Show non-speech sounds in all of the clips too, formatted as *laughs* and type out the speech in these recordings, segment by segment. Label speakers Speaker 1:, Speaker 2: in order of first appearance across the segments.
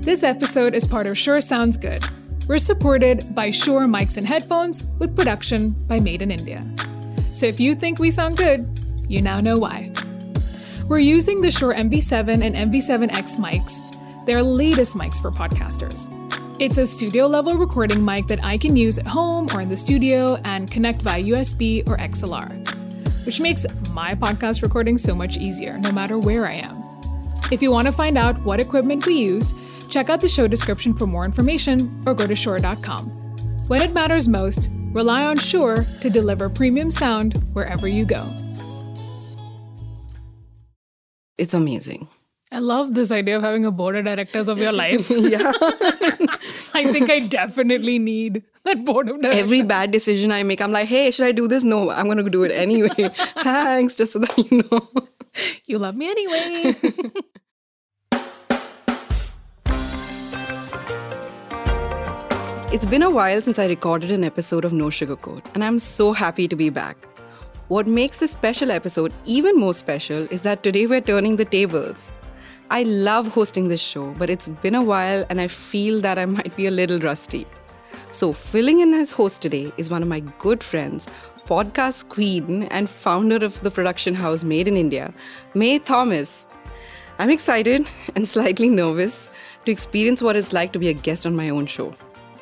Speaker 1: This episode is part of Sure Sounds Good. We're supported by Shure mics and headphones with production by Maed in India. So if you think we sound good, you now know why. We're using the Shure MV7 and MV7X mics. They're latest mics for podcasters. It's a studio level recording mic that I can use at home or in the studio and connect via USB or XLR, which makes my podcast recording so much easier no matter where I am. If you want to find out what equipment we used, check out the show description for more information or go to Shure.com. When it matters most, rely on Shure to deliver premium sound wherever you go.
Speaker 2: It's amazing.
Speaker 1: I love this idea of having a board of directors of your life. *laughs*
Speaker 2: yeah. *laughs*
Speaker 1: I think I definitely need that board of directors.
Speaker 2: Every bad decision I make, I'm like, hey, should I do this? No, I'm going to do it anyway. *laughs* Thanks, just so that you know.
Speaker 1: You love me anyway.
Speaker 2: It's been a while since I recorded an episode of No Sugarcoat, and I'm so happy to be back. What makes this special episode even more special is that today we're turning the tables. I love hosting this show, but it's been a while and I feel that I might be a little rusty. So, filling in as host today is one of my good friends, podcast queen, and founder of the production house Maed in India, Mae Thomas. I'm excited and slightly nervous to experience what it's like to be a guest on my own show.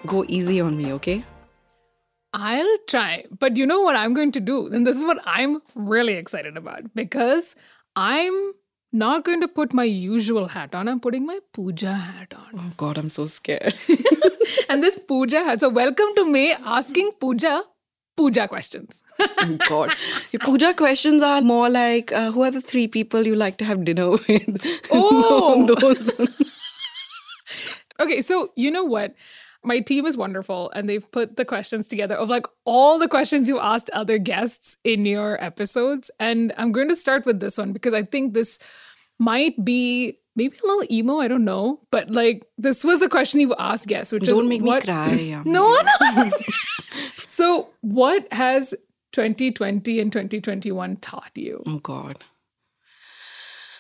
Speaker 2: Go easy on me, okay?
Speaker 1: I'll try. But you know what I'm going to do? And this is what I'm really excited about because I'm not going to put my usual hat on. I'm putting my Pooja hat on.
Speaker 2: Oh God, I'm so scared. *laughs*
Speaker 1: and this Pooja hat. So, welcome to me asking Pooja Pooja questions. *laughs*
Speaker 2: oh God. Your Pooja questions are more like uh, who are the three people you like to have dinner *laughs* with?
Speaker 1: Oh,
Speaker 2: those.
Speaker 1: okay, so you know what? My team is wonderful and they've put the questions together of like all the questions you asked other guests in your episodes. And i'm going to start with this one because i think this might be maybe a little emo i don't know but like this was a question you asked guests which
Speaker 2: don't
Speaker 1: is
Speaker 2: make
Speaker 1: what,
Speaker 2: me cry *laughs*
Speaker 1: no no. *laughs* So what has 2020 and 2021 taught you?
Speaker 2: Oh god.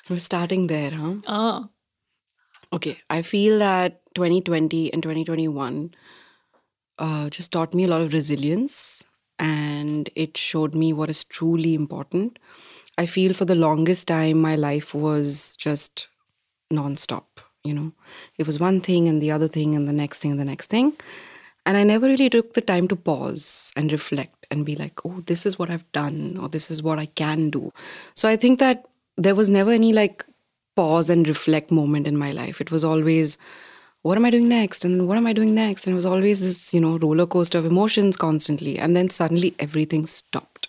Speaker 2: We're starting there huh?
Speaker 1: Ah
Speaker 2: okay i feel that 2020 and 2021 uh, just taught me a lot of resilience and it showed me what is truly important. I feel for the longest time, my life was just nonstop. You know, it was one thing and the other thing and the next thing and the next thing. And I never really took the time to pause and reflect and be like, oh, this is what I've done or this is what I can do. So I think that there was never any like pause and reflect moment in my life. It was always, what am I doing next? And what am I doing next? And it was always this, you know, roller coaster of emotions constantly. And then suddenly everything stopped.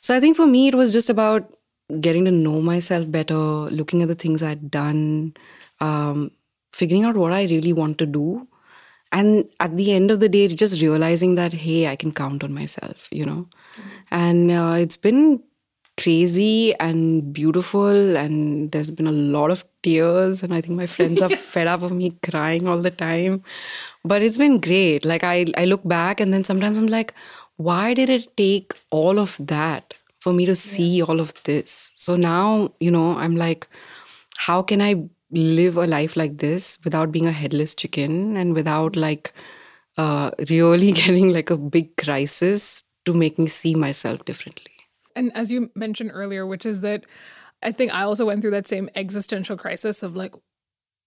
Speaker 2: So I think for me, it was just about getting to know myself better, looking at the things I'd done, um, figuring out what I really want to do. And at the end of the day, just realizing that, hey, I can count on myself, you know? Mm-hmm. And uh, it's been crazy and beautiful and there's been a lot of tears and i think my friends are *laughs* fed up of me crying all the time. But it's been great. Like i i look back and then sometimes i'm like why did it take all of that for me to see yeah. all of this? So now you know i'm like how can i live a life like this without being a headless chicken and without like uh, really *laughs* getting like a big crisis to make me see myself differently
Speaker 1: and as you mentioned earlier, which is that I think I also went through that same existential crisis of like,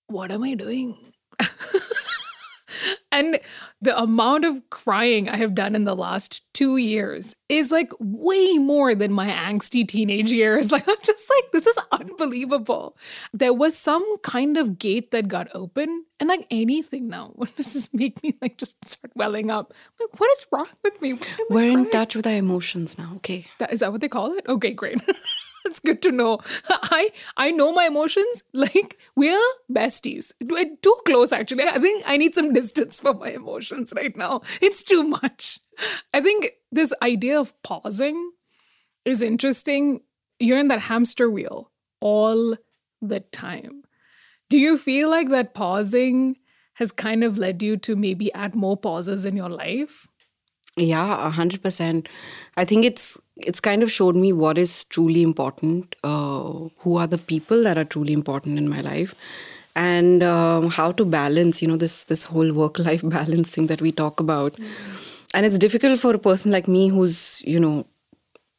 Speaker 1: what am I doing? *laughs* and the amount of crying I have done in the last two years is like way more than my angsty teenage years. *laughs* Like, I'm just like, this is unbelievable. There was some kind of gate that got open, and like anything now *laughs* would just make me like just start welling up. Like, what is wrong with me?
Speaker 2: We're in touch with our emotions now. Okay.
Speaker 1: That, is that what they call it? Okay, great. *laughs* That's good to know. I I know my emotions. Like we're besties. We're Too close, actually. I think I need some distance for my emotions right now. It's too much. I think this idea of pausing is interesting. You're in that hamster wheel all the time. Do you feel like that pausing has kind of led you to maybe add more pauses in your life?
Speaker 2: Yeah, a hundred percent. I think it's it's kind of showed me what is truly important, uh, who are the people that are truly important in my life, and um, how to balance you know this this whole work life *laughs* balance thing that we talk about. And it's difficult for a person like me who's you know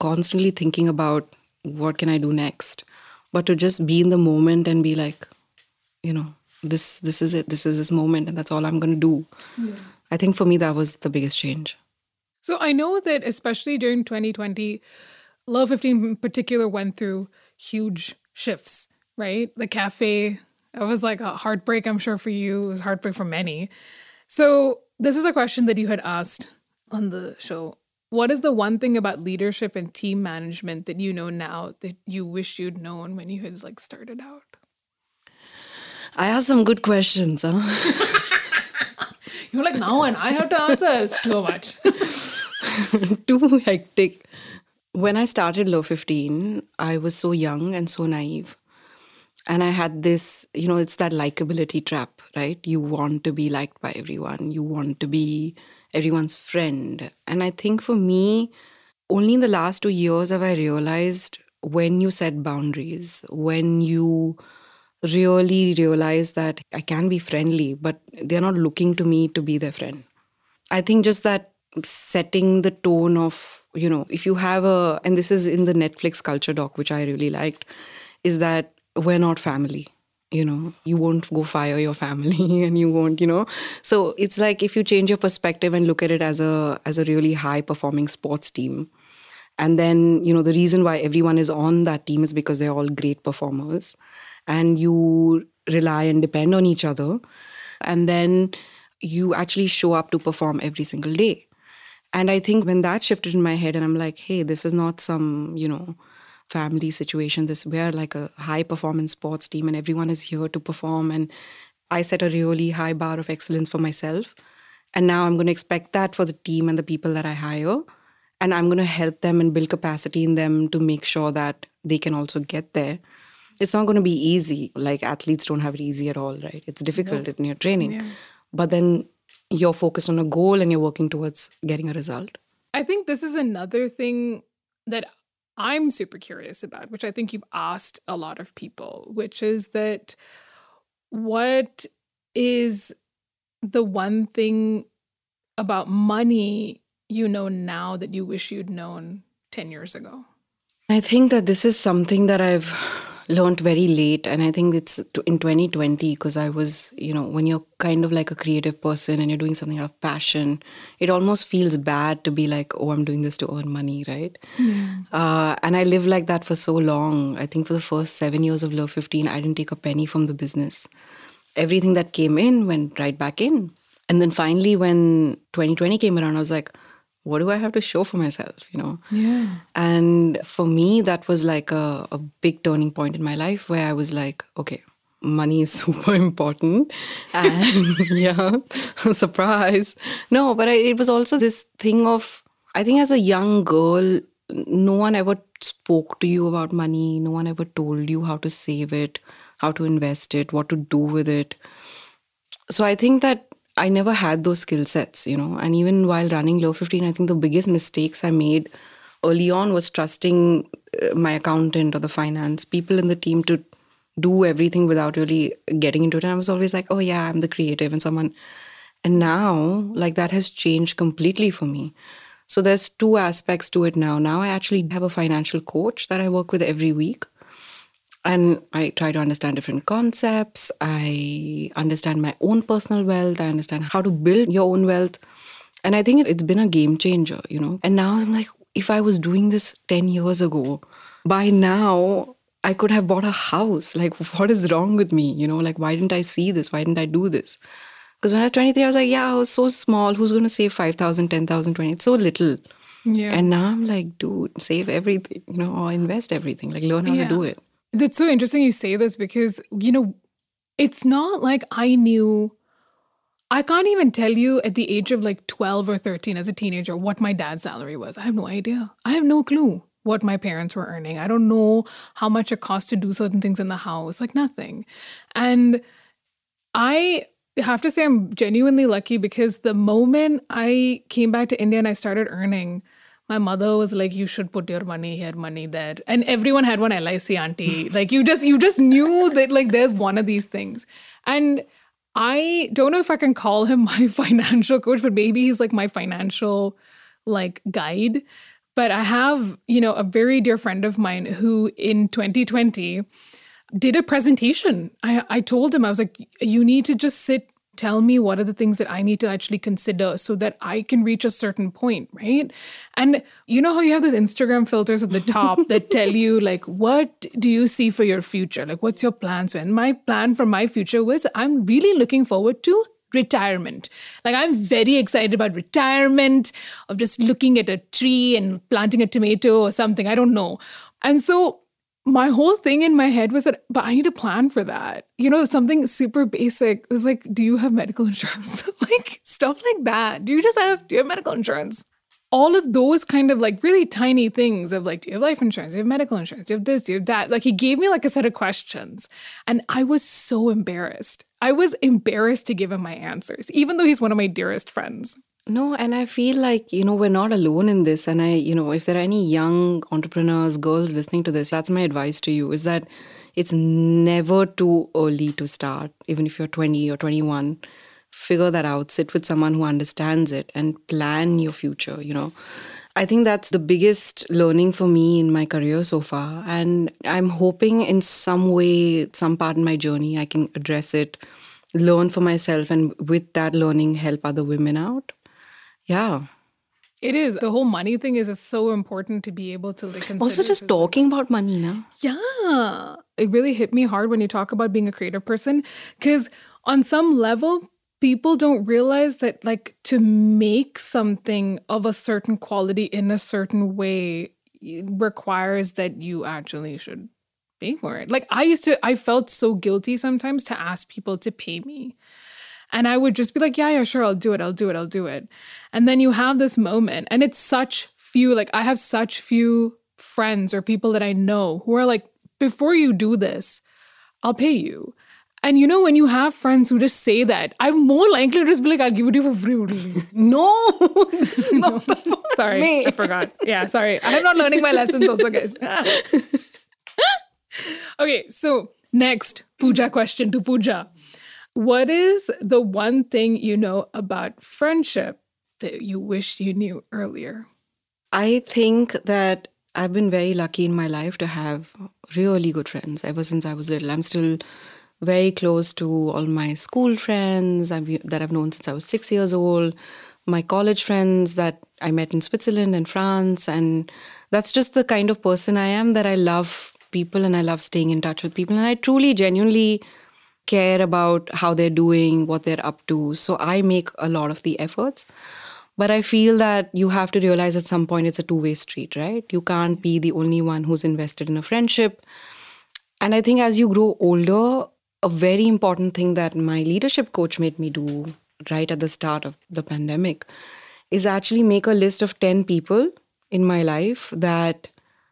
Speaker 2: constantly thinking about what can i do next but to just be in the moment and be like you know this this is it this is this moment and that's all i'm going to do. Yeah. i think for me that was the biggest change.
Speaker 1: So i know that especially during 2020 Le 15 in particular went through huge shifts right? The cafe it was like a heartbreak, I'm sure, for you. It was heartbreak for many. So, this is a question that you had asked on the show. What is the one thing about leadership and team management that you know now that you wish you'd known when you had like started out?
Speaker 2: I asked some good questions, huh? *laughs*
Speaker 1: You're like, now and I have to answer. It's too much. *laughs*
Speaker 2: too hectic. When I started Le 15, I was so young and so naive and i had this you know it's that likability trap right? You want to be liked by everyone. You want to be everyone's friend. And i think for me only in the last 2 years have i realized when you set boundaries when you really realize that i can be friendly but they're not looking to me to be their friend. I think just that setting the tone of you know if you have a and this is in the netflix culture doc which i really liked is that we're not family you know. You won't go fire your family *laughs* and you won't you know. So it's like if you change your perspective and look at it as a as a really high performing sports team and then you know the reason why everyone is on that team is because they're all great performers and you rely and depend on each other and then you actually show up to perform every single day. And i think when that shifted in my head and i'm like hey this is not some you know family situation. This we're like a high performance sports team, and everyone is here to perform. And I set a really high bar of excellence for myself. And now I'm going to expect that for the team and the people that I hire. And I'm going to help them and build capacity in them to make sure that they can also get there. It's not going to be easy. Like athletes don't have it easy at all, right? It's difficult in your training. Yeah. But then you're focused on a goal and you're working towards getting a result.
Speaker 1: I think this is another thing that I'm super curious about, which I think you've asked a lot of people, which is that what is the one thing about money you know now that you wish you'd known 10 years ago?
Speaker 2: I think that this is something that I've learned very late and i think it's in 2020 because i was you know when you're kind of like a creative person and you're doing something out of passion it almost feels bad to be like oh i'm doing this to earn money right? Yeah. uh, and i lived like that for so long. I think for the first seven years of Le 15 i didn't take a penny from the business. Everything that came in went right back in. And then finally when 2020 came around i was like what do I have to show for myself, you know?
Speaker 1: Yeah.
Speaker 2: And for me, that was like a, a big turning point in my life where I was like, okay, money is *laughs* super important. And *laughs* yeah, *laughs* surprise. No, but I, it was also this thing of, I think as a young girl, no one ever spoke to you about money. No one ever told you how to save it, how to invest it, what to do with it. So I think that I never had those skill sets, you know. And even while running Le 15, I think the biggest mistakes I made early on was trusting uh, my accountant or the finance people in the team to do everything without really getting into it. And I was always like, oh, yeah, I'm the creative and someone. And now, like, that has changed completely for me. So there's two aspects to it now. Now I actually have a financial coach that I work with every week and I try to understand different concepts. I understand my own personal wealth. I understand how to build your own wealth. And I think it's been a game changer, you know. And now I'm like, if I was doing this 10 years ago, by now I could have bought a house. Like, what is wrong with me? You know, like, why didn't I see this? Why didn't I do this? Because when I was 23, I was like, yeah, I was so small. Who's going to save 5,000, 10,000, 20? It's so little.
Speaker 1: Yeah.
Speaker 2: And now I'm like, dude, save everything, you know, or invest everything. Like, learn how yeah. to do it.
Speaker 1: That's so interesting you say this because, you know, it's not like I knew. I can't even tell you at the age of like 12 or 13 as a teenager what my dad's salary was. I have no idea. I have no clue what my parents were earning. I don't know how much it cost to do certain things in the house, like nothing. And I have to say, I'm genuinely lucky because the moment I came back to India and I started earning, my mother was like, "You should put your money here, money there," and everyone had one LIC auntie. like you just you just knew that like there's one of these things, and I don't know if I can call him *laughs* my financial coach, but maybe he's like my financial like guide. But I have, you know, a very dear friend of mine who in 2020 did a presentation. I, I told him, I was like, you need to just sit tell me what are the things that I need to actually consider so that I can reach a certain point, right? And you know how you have those Instagram filters at the top *laughs* that tell you, like, what do you see for your future? Like, what's your plans? And my plan for my future was I'm really looking forward to retirement. Like, I'm very excited about retirement, of just looking at a tree and planting a tomato or something. I don't know. And so my whole thing in my head was that, but I need a plan for that. You know, something super basic was like, do you have medical *laughs* insurance? like stuff like that. Do you just have, do you have medical insurance? All of those kind of like really tiny things of like, do you have life insurance? Do you have medical insurance? Do you have this? Do you have that? Like he gave me like a set of questions. And I was so embarrassed. I was embarrassed to give him my answers, even though he's one of my dearest friends.
Speaker 2: No, and I feel like, you know, we're not alone in this. And I, you know, if there are any young entrepreneurs, girls listening to this, that's my advice to you is that it's never too early to start, even if you're 20 or 21. Figure that out, sit with someone who understands it and plan your future, you know. I think that's the biggest learning for me in my career so far. And I'm hoping in some way, some part in my journey, I can address it, learn for myself, and with that learning, help other women out. Yeah.
Speaker 1: It is. The whole money thing is, is so important to be able to like consider.
Speaker 2: Also, just talking about money now.
Speaker 1: Yeah. It really hit me hard when you talk about being a creative person. Because on some level, people don't realize that like to make something of a certain quality in a certain way requires that you actually should pay for it. Like I used to, I felt so guilty sometimes to ask people to pay me. And I would just be like, yeah, yeah, sure, I'll do it, I'll do it, I'll do it. And then you have this moment, and it's such few, like, I have such few friends or people that I know who are like, before you do this, I'll pay you. And you know, when you have friends who just say that, I'm more likely to just be like, I'll give it to you for free. *laughs*
Speaker 2: no, *laughs*
Speaker 1: no. *laughs* sorry, me. I forgot. Yeah, sorry. I'm not learning my lessons also, guys. okay, so next Pooja question to Pooja. What is the one thing you know about friendship that you wish you knew earlier?
Speaker 2: I think that I've been very lucky in my life to have really good friends ever since I was little. I'm still very close to all my school friends that I've known since I was six years old, my college friends that I met in Switzerland and France. And that's just the kind of person I am that I love people and I love staying in touch with people. And I truly, genuinely care about how they're doing, what they're up to. So I make a lot of the efforts. But I feel that you have to realize at some point it's a two way street, right? You can't be the only one who's invested in a friendship. And I think as you grow older, a very important thing that my leadership coach made me do right at the start of the pandemic is actually make a list of 10 people in my life that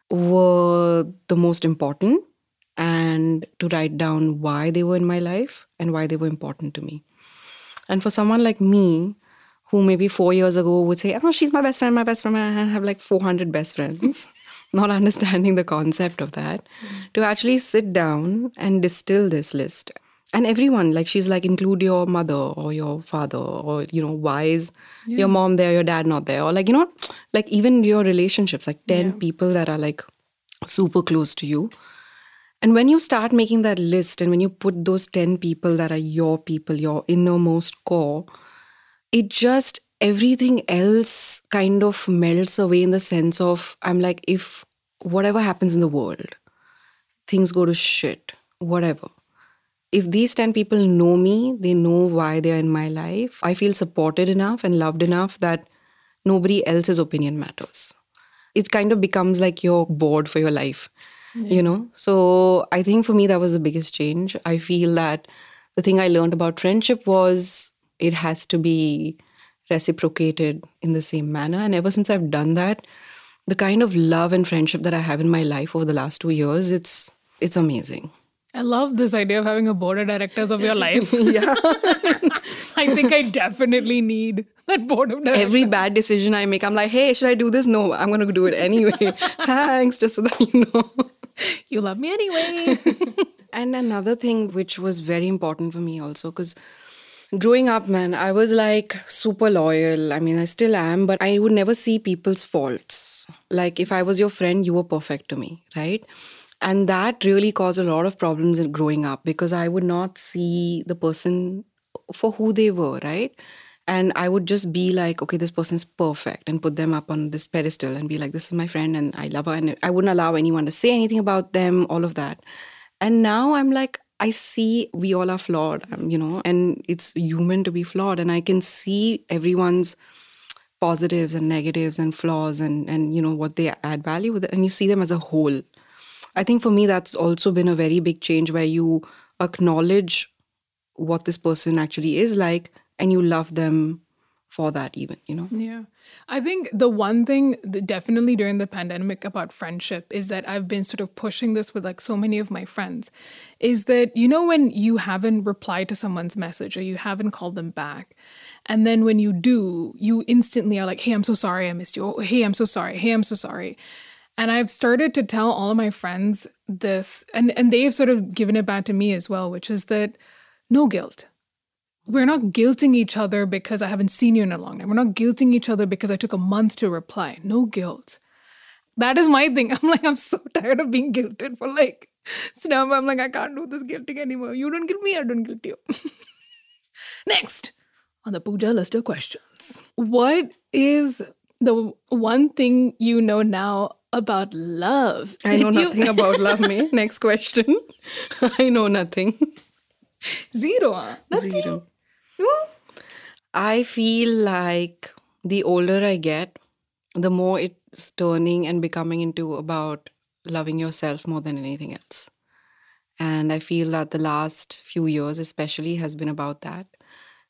Speaker 2: were the most important and to write down why they were in my life and why they were important to me. And for someone like me, who maybe four years ago would say, Oh, she's my best friend, my best friend, I have like 400 best friends, *laughs* not understanding the concept of that, mm. to actually sit down and distill this list. And everyone, like she's like, include your mother or your father, or, you know, why is yeah. your mom there, your dad not there? Or like, you know, like even your relationships, like 10 yeah. people that are like super close to you and when you start making that list and when you put those 10 people that are your people, your innermost core, it just everything else kind of melts away in the sense of I'm like, if whatever happens in the world, things go to shit, whatever. If these 10 people know me, they know why they're in my life, I feel supported enough and loved enough that nobody else's opinion matters. It kind of becomes like your board for your life yeah. you know so i think for me that was the biggest change i feel that the thing i learned about friendship was it has to be reciprocated in the same manner and ever since i've done that the kind of love and friendship that i have in my life over the last 2 years it's it's amazing
Speaker 1: I love this idea of having a board of directors of your life. *laughs*
Speaker 2: yeah. *laughs*
Speaker 1: I think I definitely need that board of directors.
Speaker 2: Every bad decision I make, I'm like, hey, should I do this? No, I'm going to do it anyway. *laughs* Thanks, just so that you know.
Speaker 1: You love me anyway. *laughs*
Speaker 2: and another thing which was very important for me also, because growing up, man, I was like super loyal. I mean, I still am, but I would never see people's faults. Like, if I was your friend, you were perfect to me, right? And that really caused a lot of problems in growing up because I would not see the person for who they were, right? And I would just be like, okay, this person's perfect and put them up on this pedestal and be like, this is my friend and I love her. And I wouldn't allow anyone to say anything about them, all of that. And now I'm like, I see we all are flawed, um, you know, and it's human to be flawed. And I can see everyone's positives and negatives and flaws and, and you know, what they add value with it. And you see them as a whole. I think for me, that's also been a very big change where you acknowledge what this person actually is like and you love them for that even you know?
Speaker 1: Yeah. I think the one thing definitely during the pandemic about friendship is that i've been sort of pushing this with like so many of my friends is that you know when you haven't replied to someone's message or you haven't called them back and then when you do you instantly are like hey i'm so sorry i missed you. Oh, hey i'm so sorry. Hey i'm so sorry. And i've started to tell all of my friends this and and they've sort of given it back to me as well which is that no guilt we're not guilting each other because I haven't seen you in a long time. We're not guilting each other because I took a month to reply. No guilt. That is my thing. *laughs* I'm like, I'm so tired of being guilted for like stuff. I'm like, I can't do this guilting anymore. You don't guilt me, I don't guilt you. *laughs* Next on the Pooja list of questions. What is the one thing you know now about love?
Speaker 2: I know nothing about love, me. *laughs* Next question. I know nothing.
Speaker 1: Zero. Huh? Nothing.
Speaker 2: Zero. I feel like the older I get, the more it's turning and becoming into about loving yourself more than anything else. And I feel that the last few years, especially, has been about that.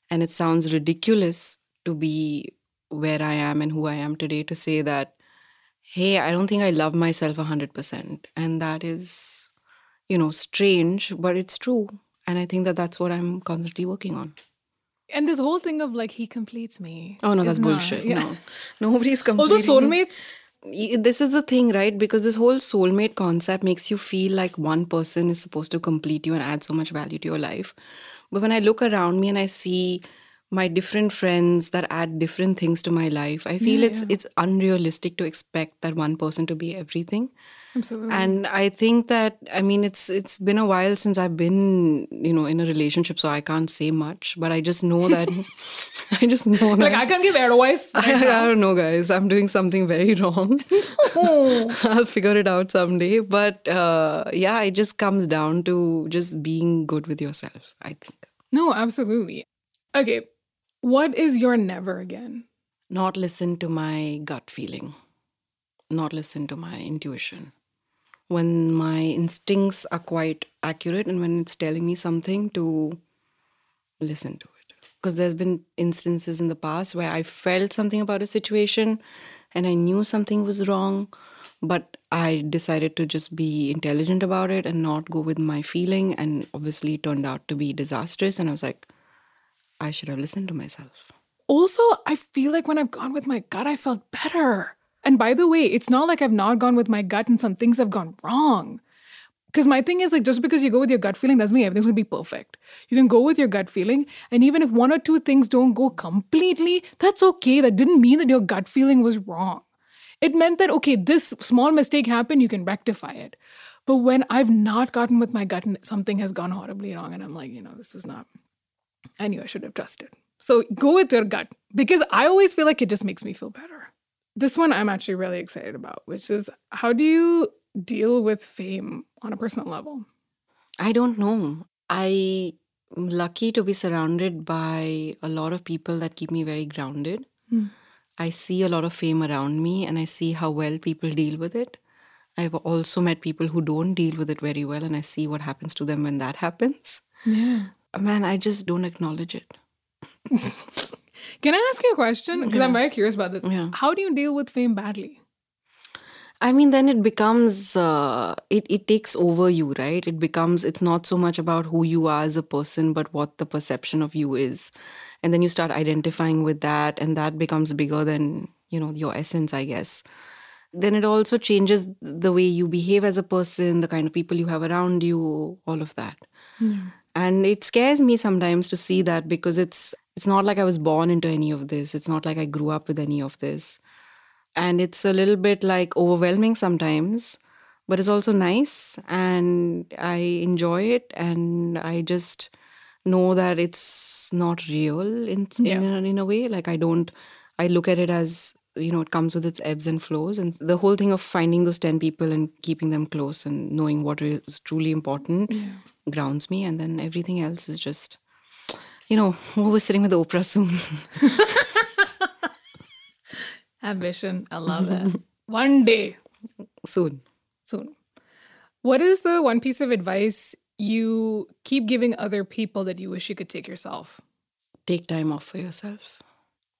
Speaker 2: And it sounds ridiculous to be where I am and who I am today to say that, hey, I don't think I love myself 100%. And that is, you know, strange, but it's true. And I think that that's what I'm constantly working on.
Speaker 1: And this whole thing of like he completes me.
Speaker 2: Oh no, that's
Speaker 1: not-
Speaker 2: bullshit.
Speaker 1: yeah.
Speaker 2: No, nobody's *laughs* completing.
Speaker 1: Also, soulmates.
Speaker 2: This is the thing, right? Because this whole soulmate concept makes you feel like one person is supposed to complete you and add so much value to your life. But when I look around me and I see my different friends that add different things to my life, I feel
Speaker 1: Yeah,
Speaker 2: it's
Speaker 1: yeah.
Speaker 2: it's unrealistic to expect that one person to be everything.
Speaker 1: Absolutely.
Speaker 2: And I think that I mean it's it's been a while since I've been you know in a relationship, so I can't say much. But I just know that *laughs* *laughs* I just know that
Speaker 1: like I can't give advice. *laughs*
Speaker 2: I, I don't know, guys. I'm doing something very wrong.
Speaker 1: Oh.
Speaker 2: I'll figure it out someday. But uh, yeah, it just comes down to just being good with yourself, I think.
Speaker 1: No, absolutely. Okay. What is your never again?
Speaker 2: Not listen to my gut feeling, not listen to my intuition. When my instincts are quite accurate and when it's telling me something, to listen to it. Because there's been instances in the past where I felt something about a situation and I knew something was wrong, but I decided to just be intelligent about it and not go with my feeling. And obviously, it turned out to be disastrous. And I was like, I should have listened to myself.
Speaker 1: Also, I feel like when I've gone with my gut, I felt better. And by the way, it's not like I've not gone with my gut and some things have gone wrong. Because my thing is like just because you go with your gut feeling doesn't mean everything's gonna be perfect. You can go with your gut feeling, and even if one or two things don't go completely, that's okay. That didn't mean that your gut feeling was wrong. It meant that okay, this small mistake happened, you can rectify it. But when I've not gotten with my gut and something has gone horribly wrong, and I'm like, you know, this is not I knew I should have trusted. So go with your gut because I always feel like it just makes me feel better. This one I'm actually really excited about, which is how do you deal with fame on a personal level?
Speaker 2: I don't know. I am lucky to be surrounded by a lot of people that keep me very grounded.
Speaker 1: Hmm.
Speaker 2: I see a lot of fame around me and I see how well people deal with it. I've also met people who don't deal with it very well and I see what happens to them when that happens.
Speaker 1: Yeah.
Speaker 2: Man, I just don't acknowledge it. *laughs*
Speaker 1: Can I ask you a question? Because I'm very curious about this.
Speaker 2: Yeah.
Speaker 1: How do you deal with fame badly?
Speaker 2: I mean, then it becomes, uh, it, it takes over you, right? It becomes, it's not so much about who you are as a person, but what the perception of you is. And then you start identifying with that, and that becomes bigger than, you know, your essence, I guess. Then it also changes the way you behave as a person, the kind of people you have around you, all of that. And it scares me sometimes to see that because it's it's not like I was born into any of this. It's not like I grew up with any of this and it's a little bit like overwhelming sometimes but it's also nice and i enjoy it and i just know that it's not real in
Speaker 1: Yeah.
Speaker 2: in, a, in a way like i don't i look at it as you know it comes with its ebbs and flows and the whole thing of finding those 10 people and keeping them close and knowing what is truly important grounds me and then everything else is just you know we're sitting with oprah soon *laughs*
Speaker 1: Ambition. I love it. *laughs* One day
Speaker 2: soon
Speaker 1: soon. What is the one piece of advice you keep giving other people that you wish you could take yourself?
Speaker 2: take time off for yourself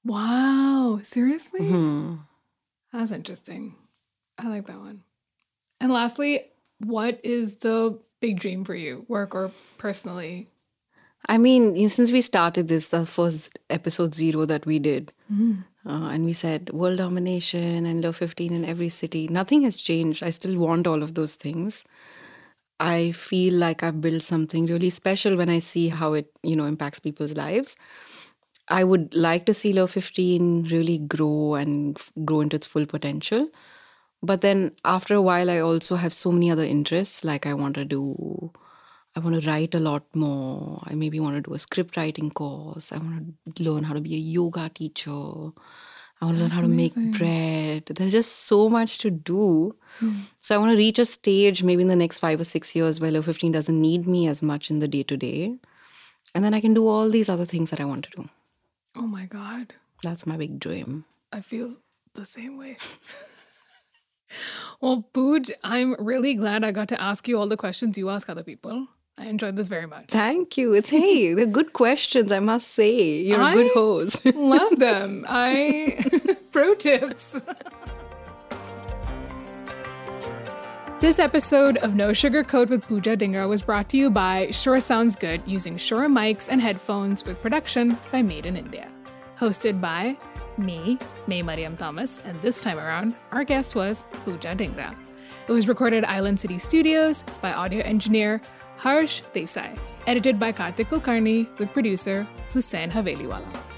Speaker 1: Wow. Seriously?
Speaker 2: Hmm.
Speaker 1: That's interesting. I like that one. And lastly, what is the big dream for you, work or personally?
Speaker 2: I mean, you know, since we started this, the first episode zero that we did, uh, and we said world domination and Le 15 in every city, nothing has changed. I still want all of those things. I feel like I've built something really special when I see how it, you know, impacts people's lives. I would like to see Le 15 really grow and f- grow into its full potential. But then after a while, I also have so many other interests. Like I want to do, I want to write a lot more. I maybe want to do a script writing course. I want to learn how to be a yoga teacher. I want to learn how to make bread. There's just so much to do. Hmm. So I want to reach a stage maybe in the next five or six years where Le 15 doesn't need me as much in the day to day. And then I can do all these other things that I want to do.
Speaker 1: Oh my God.
Speaker 2: That's my big dream.
Speaker 1: I feel the same way. *laughs* well, Pooj, I'm really glad I got to ask you all the questions you ask other people. I enjoyed this very much.
Speaker 2: Thank you. It's hey, they're good questions, I must say. You're a good
Speaker 1: I-
Speaker 2: host. *laughs*
Speaker 1: Love them. I *laughs* pro tips. This episode of No Sugar Coat with Pooja Dhingra was brought to you by Sure Sounds Good using Shure mics and headphones with production by Maed in India. Hosted by me, Mae Mariam Thomas, and this time around, our guest was Pooja Dhingra. It was recorded at Island City Studios by audio engineer Harsh Desai, edited by Kartik Kulkarni with producer Hussein Haveliwala.